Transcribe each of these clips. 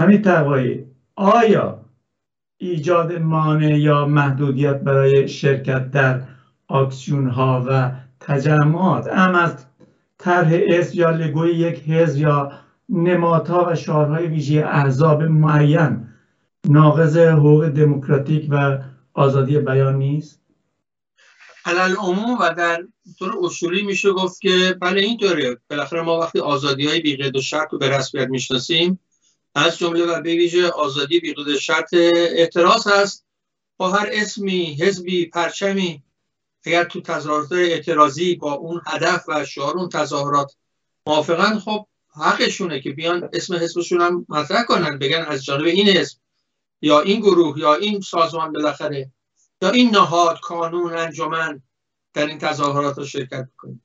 همین تقوایی. آیا ایجاد مانع یا محدودیت برای شرکت در آکسیون ها و تجمعات؟ ام از طرح اسم یا لگوی یک حزب یا نمادها و شعارهای ویژه احزاب معین ناقض حقوق دموکراتیک و آزادی بیان نیست؟ علال عموم و در طور اصولی میشه گفت که بله اینطوره بالاخره ما وقتی آزادی های بیقید و شرط رو به رسمیت می‌شناسیم از جمله و به آزادی بیقید شرط اعتراض هست با هر اسمی حزبی پرچمی اگر تو تظاهرات اعتراضی با اون هدف و شعار اون تظاهرات موافقن خب حقشونه که بیان اسم حزبشون هم مطرح کنن بگن از جانب این اسم یا این گروه یا این سازمان بالاخره یا این نهاد کانون انجمن در این تظاهرات رو شرکت کنیم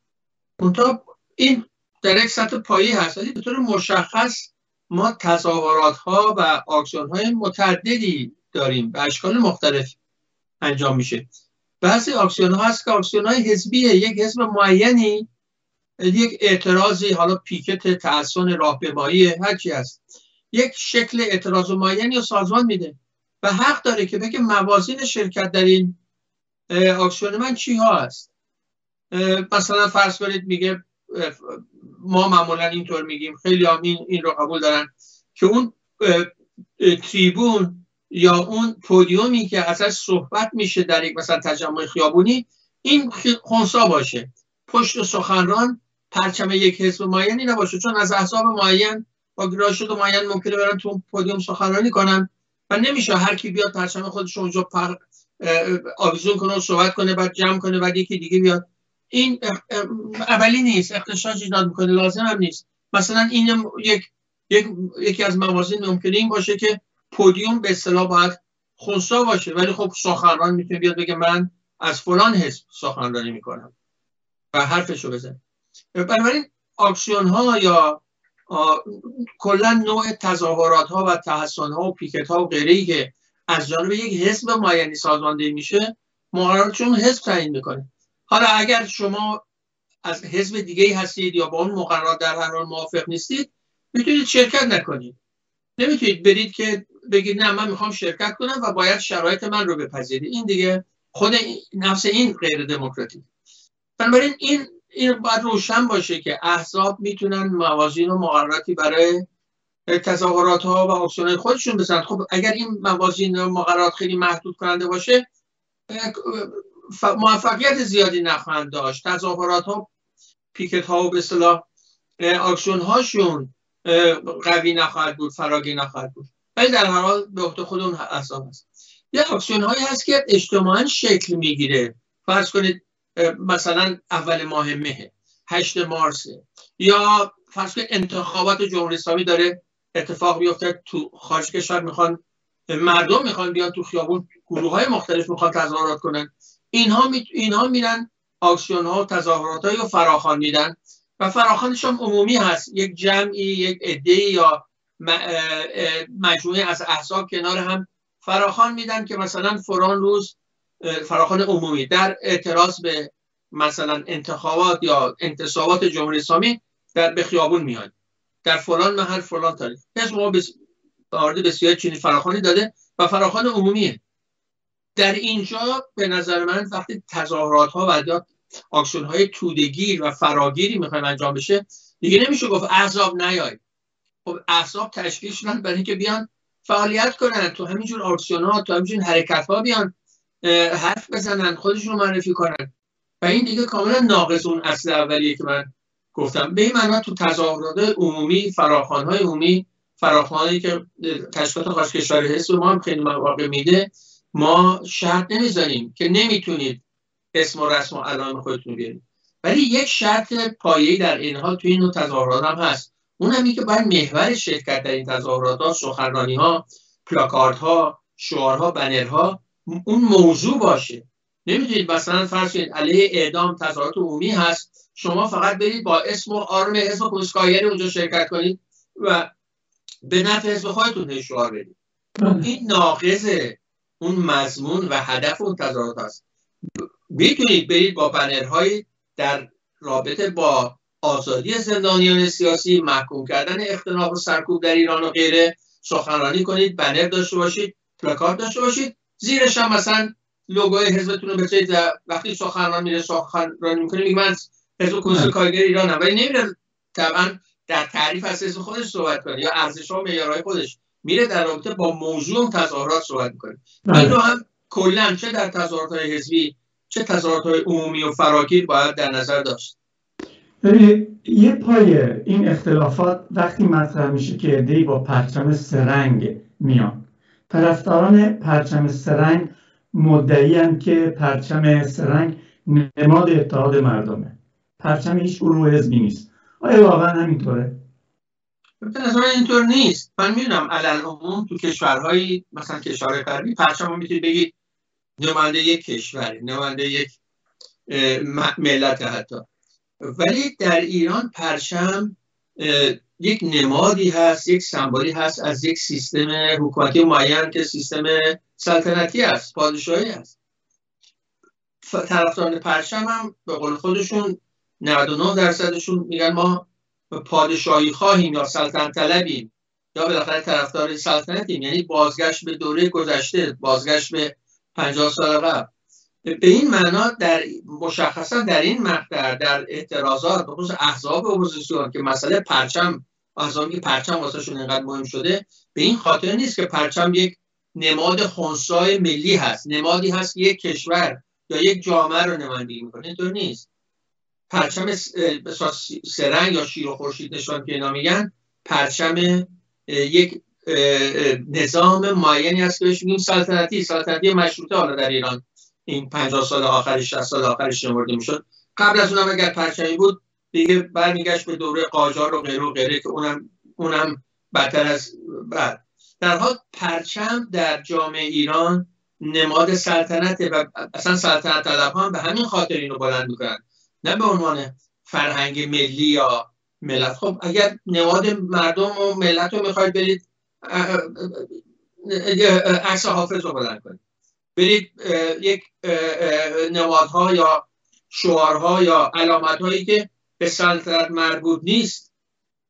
منتها این در یک سطح پایی هست. ولی به طور مشخص ما تظاهرات ها و آکسیون های متعددی داریم به اشکال مختلف انجام میشه. بعضی آکسیون ها هست که آکسیون های حزبیه. یک حزب معینی یک اعتراضی حالا پیکت تحسن راهپیمایی هر چی هست یک شکل اعتراض معینی رو سازمان میده و حق داره که بگه موازین شرکت در این آکسیون من چی ها هست مثلا فرض کنید میگه ما معمولا اینطور میگیم. خیلی هم این, این رو قبول دارن که اون تریبون یا اون پودیومی که ازش صحبت میشه در یک مثلا تجمع خیابونی این خونسا باشه. پشت سخنران پرچم یک حزب معینی نباشه چون از احزاب معین با گرایشات معین ممکنه برن تو پودیوم سخنرانی کنن و نمیشه هر کی بیاد پرچم خودش اونجا پر آویزون کنه و صحبت کنه بعد جمع کنه بعد یکی دیگه بیاد. این اولی نیست اختشاش ایجاد می‌کنه لازم هم نیست. مثلا این یک یک یکی از موازین ممکنه این باشه که پودیوم به اصطلاح باید خونسا باشه ولی خب سخنران می‌تونه بیاد بگه من از فلان حزب سخنرانی می‌کنم و حرفشو بزن بنابراین آکسیون ها یا کلا نوع تظاهرات ها و تحسن ها و پیکت ها و غیره که از جانب یک حزب معینی سازمانده میشه مقرراتشون حزب تعیین می‌کنه حالا اگر شما از حزب دیگه هستید یا با اون مقررات در هر حال موافق نیستید می‌تونید شرکت نکنید. نمی‌تونید برید که بگید نه من می‌خوام شرکت کنم و باید شرایط من رو بپذیرید. این دیگه خود نفس این غیر دموکراتیک. بنابراین این این باید روشن باشه که احزاب می‌تونن موازین و مقرراتی برای تظاهرات ها و آکسیون خودشون بزنن. خب اگر این موازین و مقررات خیلی محدود کننده باشه موفقیت زیادی نخواهند داشت. تظاهرات ها پیکت ها و به اصطلاح آکسیون هاشون قوی نخواهد بود فراگی نخواهد بود. ولی در هر حال به عهده خود اون احزاب هست. یه آکسیون هایی هست که اجتماعا شکل می‌گیره. فرض کنید مثلا اول ماه مه هشت مارس یا فرض کنید انتخابات جمهوری اسلامی داره اتفاق بیفته تو خارج کشور می‌خوان مردم می‌خوان بیان تو خیابون گروه های مختلف می‌خوان تظاهرات کنن. اینها می... اینها میرن آکسیون ها تظاهرات های رو فراخوان میدن. و فراخوانش هم عمومی هست. یک جمعی یک عده یا مجموعه از احزاب کنار هم فراخوان میدن که مثلا فران روز فراخوان عمومی. در اعتراض به مثلا انتخابات یا انتصابات جمهوری اسلامی در به خیابون میاد. در فلان محل فلان تاریخ. حزب ما به بسیار چینی فراخوانی داده و فراخوان عمومیه. در اینجا به نظر من وقتی تظاهرات ها و آکسیون های تودگیر و فراگیری می‌خوایم انجام بشه دیگه نمیشه گفت احزاب نیاید خب احزاب تشکیل شدن برای اینکه بیان فعالیت کنن تو همینجور ها تو همینجور حرکت ها بیان حرف بزنن خودشون معرفی کنن. و این دیگه کاملا ناقص اون اصل اولیه که من گفتم. به این معنا تو تظاهرات عمومی فراخوان های عمومی فراخوانی که تشکیلات خاص کشور حزب ما هم خیلی مواقع میده ما شرط نمی‌زنیم که نمی‌تونید اسم و رسم و علائم خودتون بیارید. ولی یک شرط پایه‌ای در اینها توی این نوع تظاهرات هم هست. اون هم که باید محور شرکت در این تظاهرات ها سخنرانی ها پلاکارد ها شعارها بنرها اون موضوع باشه. نمی‌دونید مثلا فرض کنید علیه اعدام تظاهرات عمومی هست شما فقط برید با اسم و آرم اسم کنسکایری اونجا شرکت کنید و به نفع حزب خودتون شعار بدید. بله. این ناقض اون مضمون و هدف اون تظاهرات هست. می‌تونید برید با بنرهایی در رابطه با آزادی زندانیان سیاسی محکوم کردن اختناق و سرکوب در ایران و غیره سخنرانی کنید بنر داشته باشید پلاکارد داشته باشید. زیرش هم مثلا لوگوی حزبتون رو بذارید وقتی سخنران میره سخنرانی می‌کنه میگه من حزب کنسول کارگر ایرانم. ولی نمیره طبعا در تعریف از حزب خودش صحبت کنه یا ارزش ها معیارهای خودش. میره در رابطه با موضوع تظاهرات صحبت می‌کنه. بله. هم کلا چه در تظاهرات های حزبی چه تظاهرات های عمومی و فراگیر باید در نظر داشت. یه پای این اختلافات وقتی مطرح میشه که ادهی با پرچم سرنگ میان. طرفداران پرچم سرنگ مدعی که پرچم سرنگ نماد اتحاد مردمه. پرچم هیچ گروه حزبی نیست. آیا واقعا همینطوره؟ به نظر اینطور نیست. من می‌دونم علل عموم تو کشورهایی مثلا کشور غربی پرچم رو می‌تونید بگید نماینده یک کشور نماینده یک ملت حتی. ولی در ایران پرچم یک نمادی هست یک سمبولی هست از یک سیستم حکومتی معین که سیستم سلطنتی است پادشاهی است. طرفداران پرچم هم به قول خودشون 99 درصدشون میگن ما پادشاهی خواهیم یا سلطنت طلبیم. یا بالاخره طرفدار سلطنتیم. یعنی بازگشت به دوره گذشته بازگشت به 50 سال قبل. به این معنا در مشخصا در این مقطع در اعتراضات به خصوص احزاب اپوزیسیون که مسئله پرچم احزابی که پرچم واسهشون اینقدر مهم شده به این خاطر نیست که پرچم یک نماد خونسای ملی هست. نمادی هست که یک کشور یا یک جامعه رو نمایندگی می‌کنه. اینطور نیست. پرچم سرنگ یا شیر و خورشید نشان که اینا میگن پرچم یک نظام معینی هست که بهش میگیم سلطنتی. سلطنتی مشروطه حالا در ایران. این 50 سال آخر 60 سال آخرش شمرده می‌شد. قبل از اونم اگر پرچمی بود دیگه برمیگشت به دوره قاجار و غیره و غیره که اونم اونم بدتر از بعد. در حال پرچم در جامعه ایران نماد سلطنته و اصلا سلطنت طلب به همین خاطر اینو بلند می‌کنن. نه به عنوان فرهنگ ملی یا ملت. خب اگر نماد مردم و ملت رو می‌خواید برید عکس حافظ رو بلند کنید. برید یک نمادها یا شعارها یا علامت هایی که به سلطنت مربوط نیست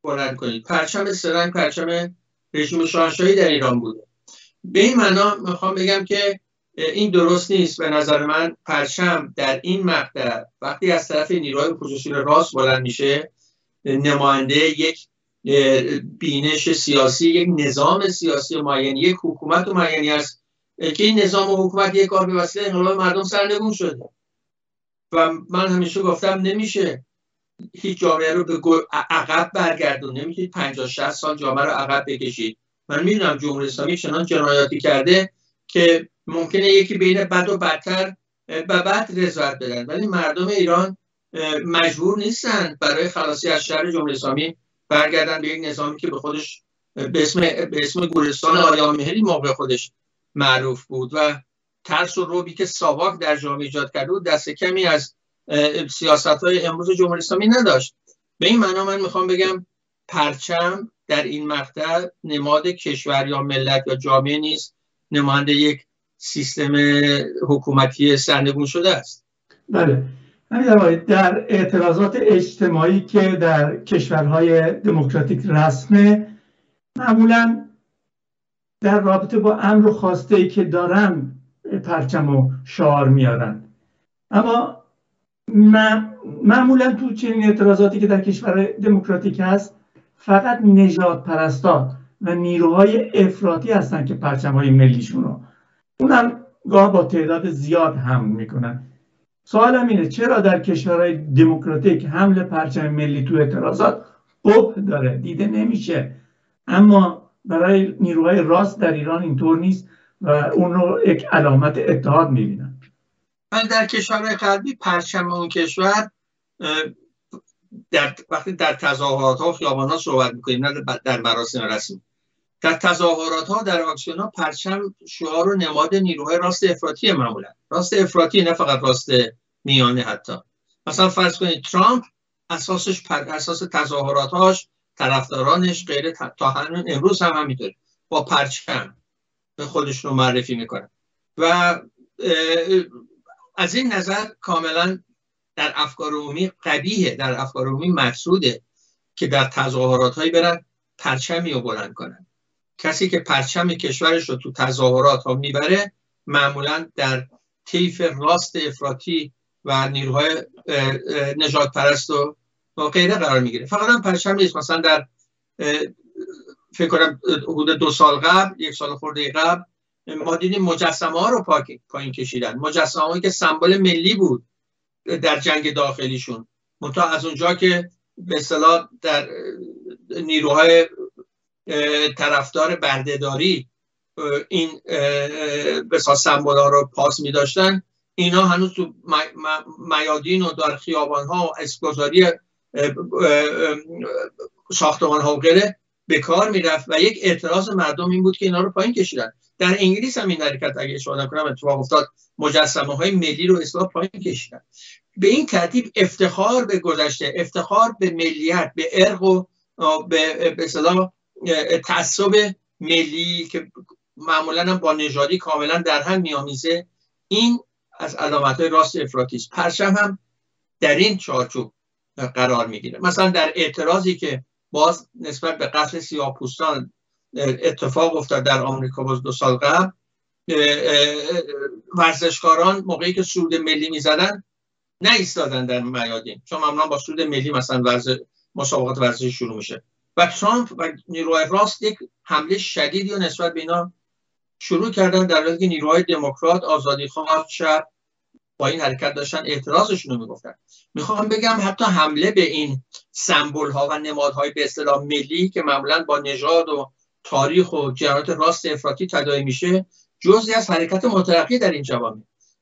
بلند کنید. پرچم سه رنگ پرچم رژیم شاهنشاهی در ایران بوده. به این معنا می‌خوام بگم که این درست نیست. به نظر من پرچم در این مقطع وقتی از طرف نیروهای اپوزیسیون راست بلند میشه نماینده یک بینش سیاسی یک نظام سیاسی معین یک حکومت معینی است که این نظام و حکومت یک کار به وسیله انقلاب مردم سرنگون شده. و من همیشه گفتم نمیشه هیچ جامعه رو به عقب برگردون. نمی‌تونید 50 60 سال جامعه رو عقب بکشید من می‌دونم جمهوری اسلامی چنان جنایاتی کرده که ممکنه یکی بین بد و بدتر و بعد رضایت بدن. ولی مردم ایران مجبور نیستن برای خلاصی از شهر جمهوری اسلامی برگردن به یک نظامی که به خودش به اسم, به اسم گورستان آریا مهری موقع خودش معروف بود و ترس و روبی که ساواک در جامعه ایجاد کرده بود دست کمی از سیاست های امروز جمهوری اسلامی نداشت. به این معنا من می‌خوام بگم پرچم در این مقطع نماد کشور یا ملت یا جامعه نیست. نماینده یک سیستم حکومتی سرنگون شده است. بله. در اعتراضات اجتماعی که در کشورهای دموکراتیک رسمه معمولا در رابطه با امر و خواسته ای که دارن پرچم و شعار میارن اما معمولا تو چنین اعتراضاتی که در کشور دموکراتیک هست فقط نجات پرستا و نیروهای افراطی هستن که پرچم های ملیشون رو اونم گاه با تعداد زیاد هم می‌کنن. سوالم اینه چرا در کشورهای دموکراتیک حمل پرچم ملی تو اعتراضات قبح داره؟ دیده نمیشه. اما برای نیروهای راست در ایران اینطور نیست و اون رو یک علامت اتحاد می‌بینن. من در کشورهای غربی پرچم اون کشور در وقتی در تظاهرات ها و خیابان ها صحبت می‌کنیم نه در مراسم رسمی. در تظاهرات ها در آکسیون ها پرچم شعار و نماد نیروهای راست افراطی معمولا. راست افراطی نه فقط راست میانه حتی. مثلا فرض کنید ترامپ اساسش پر... اساس تظاهراتاش طرفدارانش غیر تا همین امروز هم همینطوره. با پرچم به خودش رو معرفی می‌کنن. و از این نظر کاملا در افکار عمومی قبیه در افکار عمومی مقصوده که در تظاهرات هایی برن پرچمی رو بلند کنن. کسی که پرچم کشورش رو تو تظاهرات ها می‌بره معمولا در طیف راست افراطی و نیروهای نجات پرست و غیره قرار می‌گیره. فقط هم پرچم نیست. مثلا در فکر کنم حدود دو سال قبل یک سال خورده قبل ما دیدیم مجسمه ها رو پایین کشیدن. مجسمه هایی که سمبل ملی بود در جنگ داخلیشون. منتها از اونجا که به اصطلاح در نیروهای طرفدار بردهداری این به سمبل ها رو پاس می داشتن اینا هنوز تو میادین و در خیابان ها و اسکوزاری ساختمان ها و غیره به کار می‌رفت و یک اعتراض مردم این بود که اینا رو پایین کشیدن. در انگلیس هم این حرکت اگه اشاره کنم اتفاق افتاد. مجسمه های ملی رو اصلاح پایین کشیدن. به این ترتیب افتخار به گذشته افتخار به ملیت به ارق و به به تعصب ملی که معمولا با نژادی کاملا در هم میآمیزه این از علامت های راست افراطی است. پرچم هم در این چارچوب قرار می‌گیره. مثلا در اعتراضی که باز نسبت به قتل سیاه‌پوستان اتفاق افتاد در آمریکا باز دو سال قبل ورزشکاران موقعی که سود ملی می‌زدن ایستادن در میادین. چون معمولا با سود ملی مثلا ورزش مسابقات ورزشی شروع میشه. و ترامپ و نیروهای راست یک حمله شدیدی و نسبت به اینا شروع کردن در حالی که نیروهای دموکرات آزادی خواه شب با این حرکت داشتن اعتراضشون رو می‌گفتن. می‌خوام بگم حتی حمله به این سمبل ها و نمادهای به اصطلاح ملی که معمولا با نژاد و تاریخ و جهات راست افراطی تداعی میشه جزی از حرکت مترقی در این جوامع.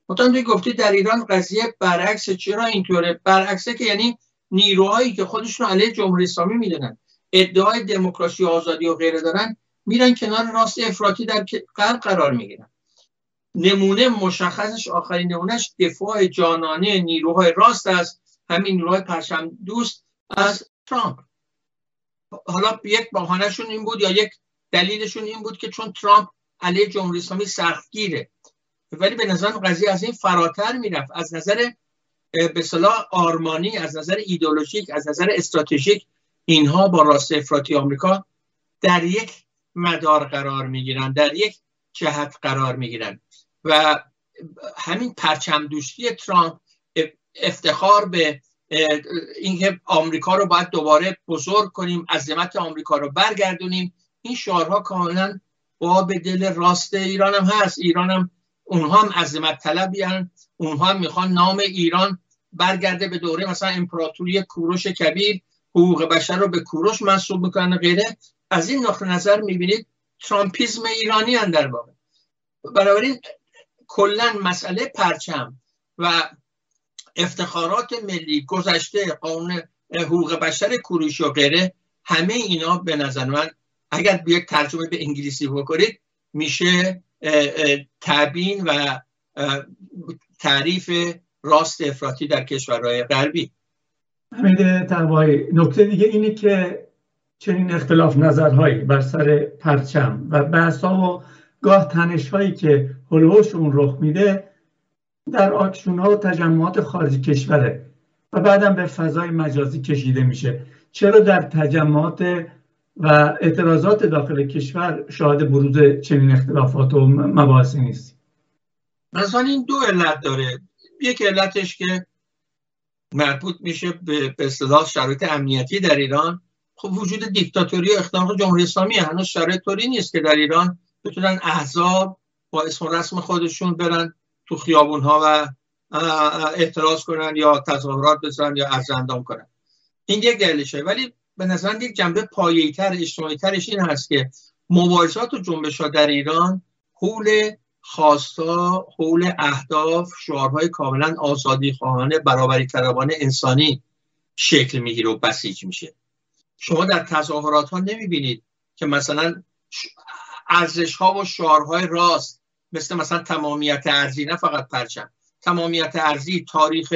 مثلا گفتی در ایران قضیه برعکس چرا اینطوره؟ برعکسه که یعنی نیروهایی که خودشون علیه جمهوری اسلامی می‌دونن. ادعای دموکراسی و آزادی و غیره دارن میرن کنار راست افراطی در غرب قرار می‌گیرن. نمونه مشخصش آخرین نمونهش دفاع جانانه نیروهای راست است. همین نیروهای پرچم دوست از ترامپ. حالا یک بهانهشون این بود یا یک دلیلشون این بود که چون ترامپ علیه جمهوری اسلامی سختگیره. ولی به نظر قضیه از این فراتر می‌رفت. از نظر به صلاح آرمانی از نظر ایدولوژیک از نظر استراتژیک اینها با راست افراطی آمریکا در یک مدار قرار می‌گیرن در یک جهت قرار می‌گیرن. و همین پرچم دوستی ترامپ افتخار به اینکه آمریکا رو باید دوباره بزرگ کنیم عظمت آمریکا رو برگردونیم. این شعارها کاملا با به دل راست ایران هم هست. ایران هم اونها هم عظمت طلبی هن. اونها هم می‌خوان نام ایران برگرده به دوره مثلا امپراتوری کوروش کبیر. حقوق بشر رو به کوروش منصوب می‌کنن غیره. از این نقطه نظر می‌بینید ترامپیزم ایرانی هم در واقع. بنابراین کلا مسئله پرچم و افتخارات ملی گذشته قانون حقوق بشر کوروش و غیره همه اینا به نظر من اگر بیاید ترجمه به انگلیسی بکنید میشه تبیین و تعریف راست افراطی در کشورهای غربی. حمید تنوایی نکته دیگه اینه که چنین اختلاف نظرهایی بر سر پرچم و بحثا و گاه تنش هایی که هلوش اون رخ میده در آکشون ها و تجمعات خارج کشوره و بعدم به فضای مجازی کشیده میشه. چرا در تجمعات و اعتراضات داخل کشور شاهد بروز چنین اختلافات و مباحثی نیست؟ مثلا این دو علت داره. یک علتش که مربوط میشه به اصطلاح شرایط امنیتی در ایران. خب وجود دیکتاتوری و اختناق جمهوری اسلامی هنوز شرایط طوری نیست که در ایران بتونن احزاب با اسم و رسم خودشون برن تو خیابون ها و اعتراض کنن یا تظاهرات بزنن یا عرض اندام کنن. این یک دلیلشه. ولی به نظر یک جنبه پایه‌ای‌تر اجتماعی‌ترش این هست که مبارزات و جنبش ها در ایران حول خواستا حول اهداف شعارهای کاملا آزادی خواهانه برابری طلبانه انسانی شکل می‌گیره و بسیج میشه. شما در تظاهرات ها نمی‌بینید که مثلا ارزش ها و شعارهای راست مثل مثلا تمامیت ارزی نه فقط پرچم تمامیت ارزی تاریخ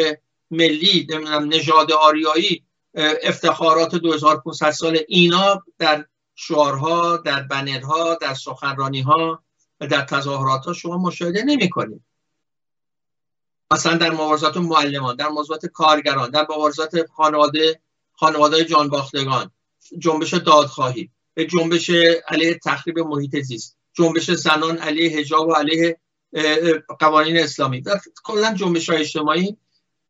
ملی نمی‌دونم نژاد آریایی افتخارات 2500 سال اینا در شعارها در بنرها در سخنرانی ها و در تظاهرات ها شما مشاهده نمی کنید مثلا در مبارزات معلمان در مبارزات کارگران در مبارزات خانواده خانواده جانباختگان جنبش دادخواهی جنبش علیه تخریب محیط زیست جنبش زنان علیه حجاب و علیه قوانین اسلامی. کلا جنبش های اجتماعی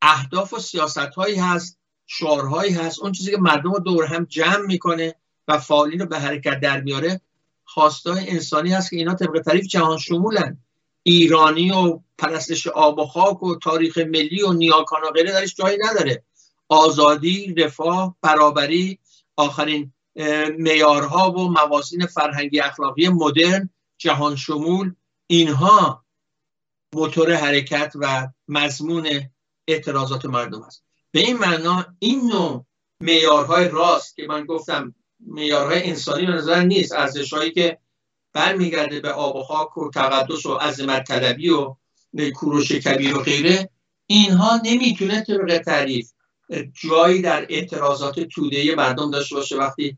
اهداف و سیاست هایی هست شعارهایی هست اون چیزی که مردم رو دور هم جمع می‌کنه و فعالین رو به حرکت در میاره. خواستای انسانی هست که اینا طبق تعریف جهان شمولن. ایرانی و پرستش آب و خاک و تاریخ ملی و نیاکان و غیره درش جایی نداره. آزادی رفاه برابری آخرین میارها و موازین فرهنگی اخلاقی مدرن جهان شمول اینها موتور حرکت و مضمون اعتراضات مردم است به این معنا این نوع میارهای راست که من گفتم میارهای انسانی به نظر نیست. ارزشهایی که برمیگرده به آب و خاک و تقدس و عظمت طلبی و کوروش کبیر و غیره اینها نمی‌تونه طبق تعریف جایی در اعتراضات توده مردم داشته باشه وقتی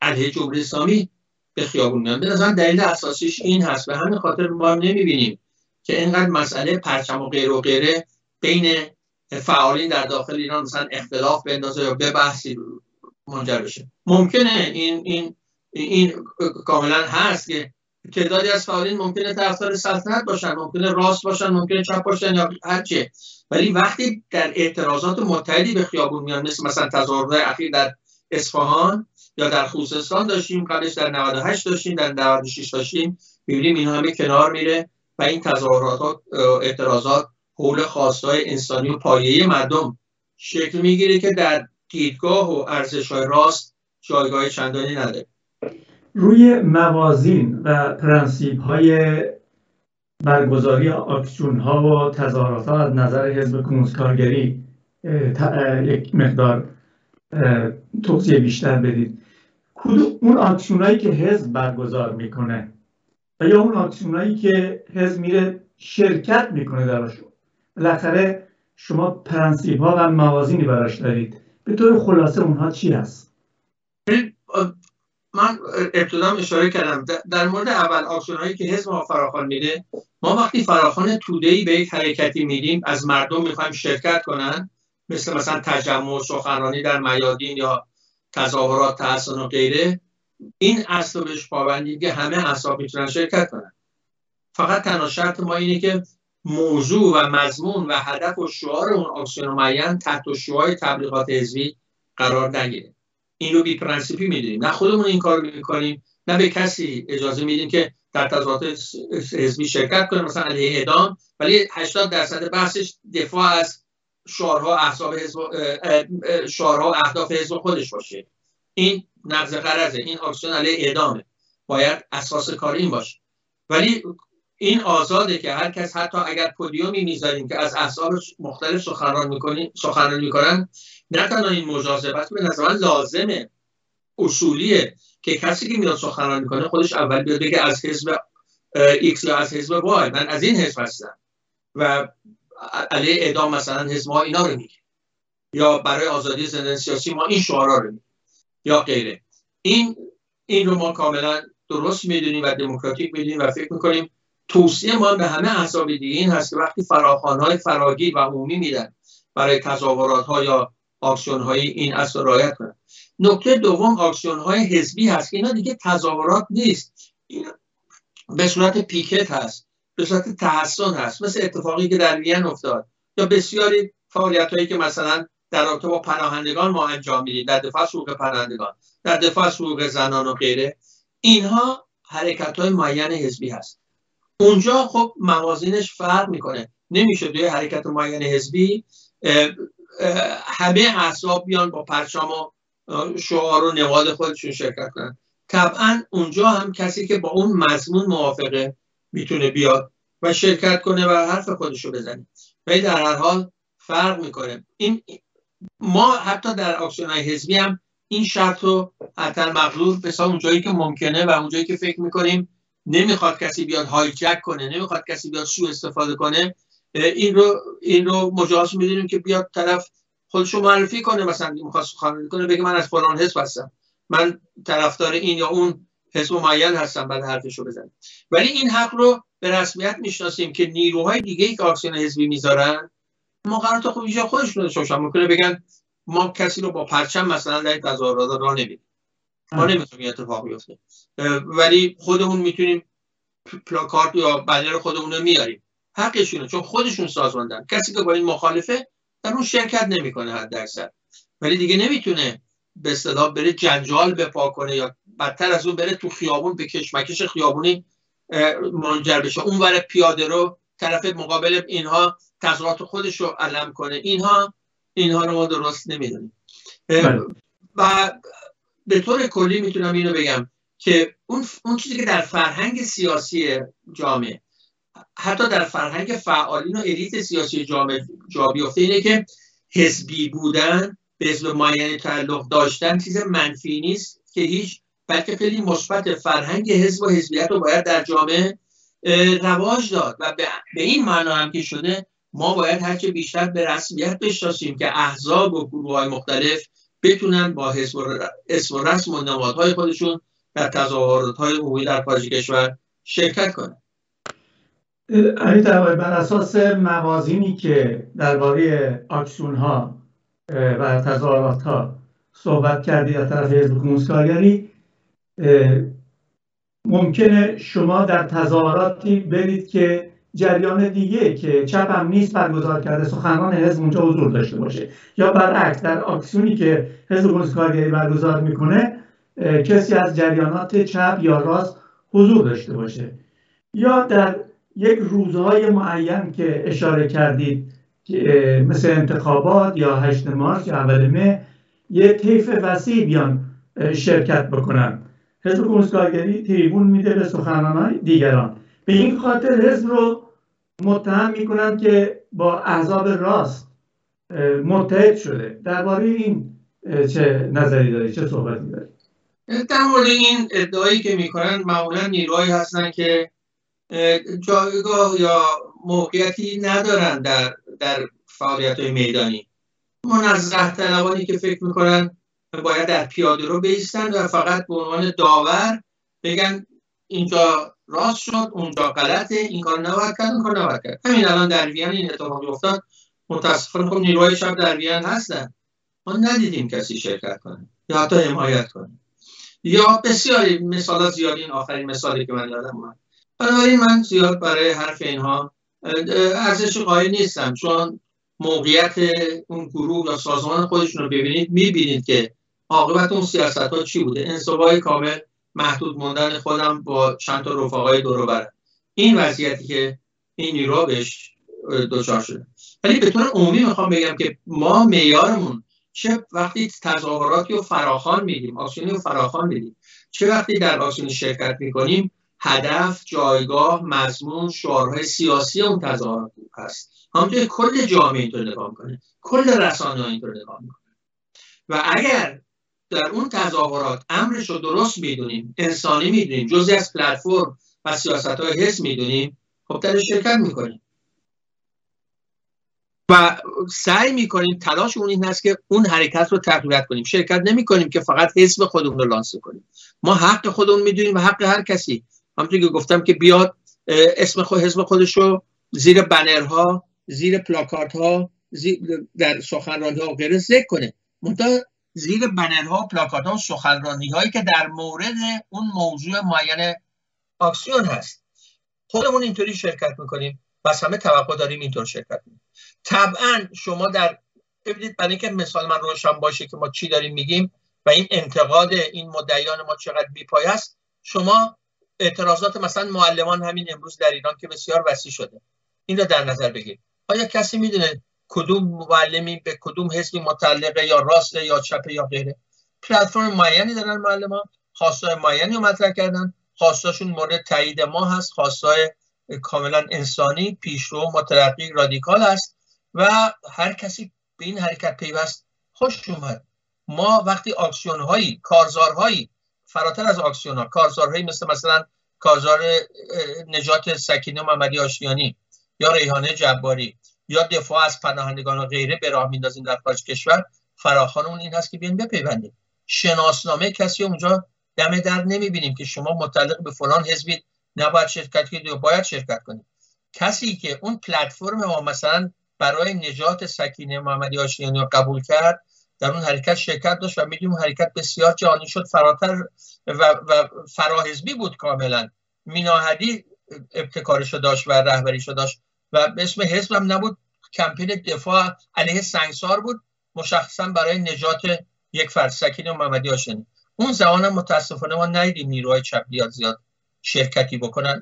علیه جمهوری اسلامی به خیابون میان به نظر دلیل اساسیش این هست. به همین خاطر ما نمی‌بینیم که اینقدر مسئله پرچم و غیر و غیره بین فعالین در داخل ایران مثلا اختلاف بندازه یا به بحثی منجر بشه. ممکنه این این این کاملا هست که تعدادی از فعالین ممکنه طرفدار سلطنت باشن ممکنه راست باشن ممکنه چپ باشن یا هرچه ولی وقتی در اعتراضات متحدی به خیابون میان مثل مثلا تظاهرات اخیر در اصفهان یا در خوزستان داشتیم قبلش در 98 داشتیم در 96 داشتیم می‌بینیم این همه کنار میره و این تظاهرات اعتراضات حول خواستای انسانی و پایه مردم شکل می‌گیره که در دیدگاه و ارزش های راست جایگاه چندانی نداره. روی موازین و پرنسیب های برگزاری آکسیون ها و تظاهرات ها از نظر حزب کمونیستکارگری یک مقدار توصیه بیشتر بدید. کدوم اون آکسیون که حزب برگزار می‌کنه؟ و یا اون آکسیون که حزب میره شرکت می‌کنه درشون بالاخره شما پرنسیب ها و موازینی براش دارید. به طور خلاصه اونها چی هست؟ من ابتدا اشاره کردم. در مورد اول آکسیون هایی که حزب ما فراخوان میده ما وقتی فراخوان توده ای به یک حرکتی میدیم از مردم می‌خوایم شرکت کنن. مثل مثلا تجمع سخنرانی در میادین یا تظاهرات تحسن و غیره. این اصل بهش پابندی که همه اصلا می‌تونن شرکت کنن. فقط تنها شرط ما اینه که موضوع و مضمون و هدف و شعار اون آکسیون معین تحت شعای تبلیغات حزبی قرار نگیره. این رو بی پرنسیپی می‌دونیم. نه خودمون این کار می‌کنیم نه به کسی اجازه میدیم که در تظاهرات حزبی شرکت کنه مثلا علیه اعدام. ولی 80 درصد بحثش دفاع از شعارها احزاب شعارها اهداف حزب خودش باشه. این نقض غرضه این آکسیون علیه اعدامه. باید اساس کار این باشه. ولی این آزاده که هر کس حتی اگر پودیومی می‌ذاریم که از احزاب مختلف سخنرانی می‌کنین سخنرانی می‌کنن نه تنها این مجازه به نظر لازمه اصولیه که کسی که میاد سخنرانی می‌کنه خودش اول بیاد بگه از حزب X یا از حزب Y من از این حزب هستم. و علیه اعدام مثلا حزب ما اینا رو میگه. یا برای آزادی زندان سیاسی ما این شعارا رو میگه. یا غیره. این این رو ما کاملا درست می‌دونیم و دموکراتیک می‌دونیم و فکر می‌کنیم توصیه ما به همه احزاب این هست که وقتی فراخوان های فراگیر و عمومی میدن برای تظاهرات ها یا آکسیون های این اصل رایت کنن. نکته دوم آکسیون های حزبی هست اینا دیگه تظاهرات نیست. اینا به صورت پیکت هست به صورت تحسن هست. مثل اتفاقی که در وین افتاد. یا بسیاری فعالیت هایی که مثلا در رابطه با پناهندگان ما انجام میدیم. در دفاع حقوق پناهندگان در دفاع حقوق زنان و غیره. اینها حرکت های معین حزبی هست. اونجا خب موازینش فرق می‌کنه. نمیشه توی حرکت معین حزبی همه احزاب بیان با پرچم و شعار و نواد خودشون شرکت کنن. طبعا اونجا هم کسی که با اون مضمون موافقه می‌تونه بیاد و شرکت کنه و حرف خودشو بزنه. ولی در هر حال فرق می‌کنه. این ما حتی در آکسیون های حزبی هم این شرط رو حتی مغلور به اونجایی که ممکنه و اونجایی که فکر می‌کنیم نمی‌خواد کسی بیاد هایجک کنه نمی‌خواد کسی بیاد سو استفاده کنه این رو این رو مجاز می‌دونیم که بیاد طرف خودشو معرفی کنه. مثلا می‌خواد سخنرانی کنه بگه من از فلان حزب هستم. من طرفدار این یا اون حزب معین هستم بعد حرفشو بزنم ولی این حق رو به رسمیت می‌شناسیم که نیروهای دیگه ای که آکسیون حزبی می‌ذارن ما قرار تا خود خودشون رو بگن ما کسی رو با پرچم مثلا در تظاهرات را نمیدیم. ما نمی‌تونیم این اتفاق بیفته. ولی خودمون می‌تونیم پلاکارت یا بنر خودمون رو میاریم حقشونه چون خودشون سازماندن. کسی که با این مخالفه در اون شرکت نمی‌کنه حد درصد ولی دیگه نمی‌تونه به اصطلاح بره جنجال بپا کنه یا بدتر از اون بره تو خیابون به کشمکش خیابونی منجر بشه. اون ور پیاده رو طرف مقابل اینها تظاهرات خودش رو علم کنه. اینها اینها رو ما درست نمی‌دونیم. بله. و به طور کلی می‌تونم اینو بگم که اون, اون چیزی که در فرهنگ سیاسی جامعه حتی در فرهنگ فعالین و الیت سیاسی جامعه جا بیفته اینه که حزبی بودن به حزب معینی تعلق داشتن چیز منفی نیست که هیچ بلکه خیلی مثبت فرهنگ حزب و حزبیت رو باید در جامعه رواج داد و به این معنا هم که شده ما باید هرچه بیشتر به رسمیت بشناسیم که احزاب و گروه های مختلف بتونن با اسم و رسم و نمادهای خودشون در تظاهرات های عمومی در خارج کشور شرکت کنن. بر اساس موازینی که درباره آکسیون ها و تظاهرات ها صحبت کردی از طرف حزب کمونیست ممکنه شما در تظاهراتی برید که جریان دیگه که چپ هم نیست برگزار کرده سخنران حزب اونجا حضور داشته باشه. یا برعکس در آکسیونی که حزب کارگری برگزار می‌کنه کسی از جریانات چپ یا راست حضور داشته باشه. یا در یک روزهای معین که اشاره کردید مثل انتخابات یا هشت مارس یا اول مه یه طیف وسیع بیان شرکت بکنن. حزب کمونیست کارگری تریبون میده به سخنرانان دیگران. به این خاطر حزب رو متهم می‌کنن که با احزاب راست متحد شده. درباره این چه نظری داری؟ چه صحبتی داری؟ در مورد این ادعایی که می‌کنن معمولا نیروهایی هستن که جایگاه یا موقعیتی ندارن در در فعالیت های میدانی. منظه طلبانی که فکر می‌کنن باید در پیاده رو بیستن و فقط به عنوان داور بگن اینجا راست شد اونجا غلطه این کار نباید کرد اون کار نباید کرد. همین الان در وین این اتفاق افتاد متاسفانه خب نیروهای شب در وین هستن. ما ندیدیم کسی شرکت کنه یا حتی حمایت کنه. یا بسیاری مثال زیادی این آخرین مثالی که من یادم اومد. بنابراین من زیاد برای حرف اینها ارزش قایل نیستم چون موقعیت اون گروه یا سازمان خودشون رو ببینید می‌بینید که عاقبت اون سیاست ها چی بوده. انصبای کامل محدود موندن خودم با چند تا رفقای دور این وضعیتی که این نیرو بهش دچار شده. ولی به طور عمومی می‌خوام بگم که ما معیارمون چه وقتی تظاهراتی و فراخان میدیم آکسیونی و فراخان میدیم چه وقتی در آکسیون شرکت می‌کنیم هدف جایگاه مضمون شعارهای سیاسی اون تظاهرات هست. همونطور کل جامعه اینطور نگاه می‌کنه. کل رسانه ها اینطور نگاه می‌کنه. و اگر در اون تظاهرات امرش رو درست می‌دونیم انسانی می‌دونیم جزی از پلتفرم و سیاست های حس می‌دونیم خب در شرکت می‌کنیم. و سعی می‌کنیم تلاش اون این هست که اون حرکت رو تقویت کنیم. شرکت نمی کنیم که فقط حزب خودمون رو لانسه کنیم. ما حق خودمون می‌دونیم و حق هر کسی. همونطور که گفتم که بیاد اسم خود حزب خودش رو زیر بنرها زیر پلاکارت ها در سخنرانی ها و غیره ذکر کنه. منتها زیر بنرها و پلاکارت ها و سخنرانی هایی که در مورد اون موضوع معین اکسیون هست. خودمون اینطوری شرکت می‌کنیم. بس همه توقع داریم اینطور شرکت کنیم. طبعا شما در ببینید برای اینکه مثال من روشن باشه که ما چی داریم میگیم و این انتقاد این مدعیان ما چقدر بیپای است شما اعتراضات مثلا معلمان همین امروز در ایران که بسیار وسیع شده. این رو در نظر بگیرید. آیا کسی می‌دونه کدوم معلمی به کدوم حزبی متعلقه یا راست یا چپ یا غیره. پلتفرم معینی دارن معلمان خواستای معینی رو مطرح کردن. خواستاشون مورد تایید ما هست. خواستای کاملا انسانی پیشرو مترقی رادیکال است و هر کسی به این حرکت پیوست خوش اومد. ما وقتی آکسیون هایی کارزارهایی فراتر از آکسیون ها کارزارهایی مثل مثلا کارزار نجات سکینه محمدی آشیانی یا ریحانه جباری یا دفاع از پناهندگان و غیره به راه میندازیم در خارج کشور فراخان اون این هست که بیاین بپیوندیم. شناسنامه کسی اونجا دم در نمی‌بینیم که شما متعلق به فلان حزبی نباید شرکت کنید یا باید شرکت کنید کسی که اون پلتفرم ما مثلا برای نجات سکینه محمدی آشیانی رو قبول کرد در اون حرکت شرکت داشت و میدیم اون حرکت بسیار جهانی شد فراتر و, و فراحزبی بود کاملا. میناهدی ابتکارشو داشت و رهبریشو داشت. و به اسم حزب هم نبود. کمپین دفاع علیه سنگسار بود. مشخصا برای نجات یک فرد سکین و محمدی هاشمی. اون زمان متاسفانه ما ندیدیم نیروهای چپ زیاد شرکتی بکنن.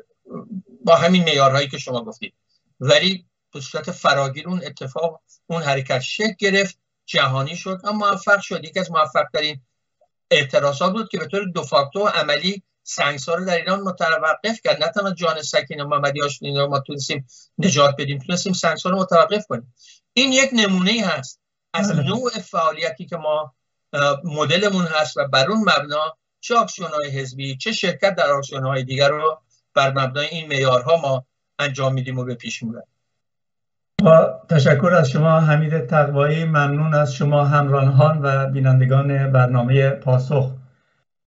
با همین معیارهایی که شما گفتید. ولی به صورت فراگیر اون اتفاق اون حرکت شکل گرفت جهانی شد. اما موفق شد. یکی از موفق ترین اعتراضات بود که به طور دو و عملی سنگسار رو در ایران متوقف کرد. نه تنها جان سکین و محمدی هاشمی رو ما تونستیم نجات بدیم تونستیم سنگسار رو متوقف کنیم. این یک نمونه هست. از بله. نوع فعالیتی که ما مدلمون هست و بر اون مبنا چه آکسیون های حزبی چه شرکت در آکسیون های دیگر رو بر مبنای این معیارها ما انجام میدیم و به پیش می‌بریم. با تشکر از شما حمید تقوایی. ممنون از شما همراهان و بینندگان برنامه پاسخ.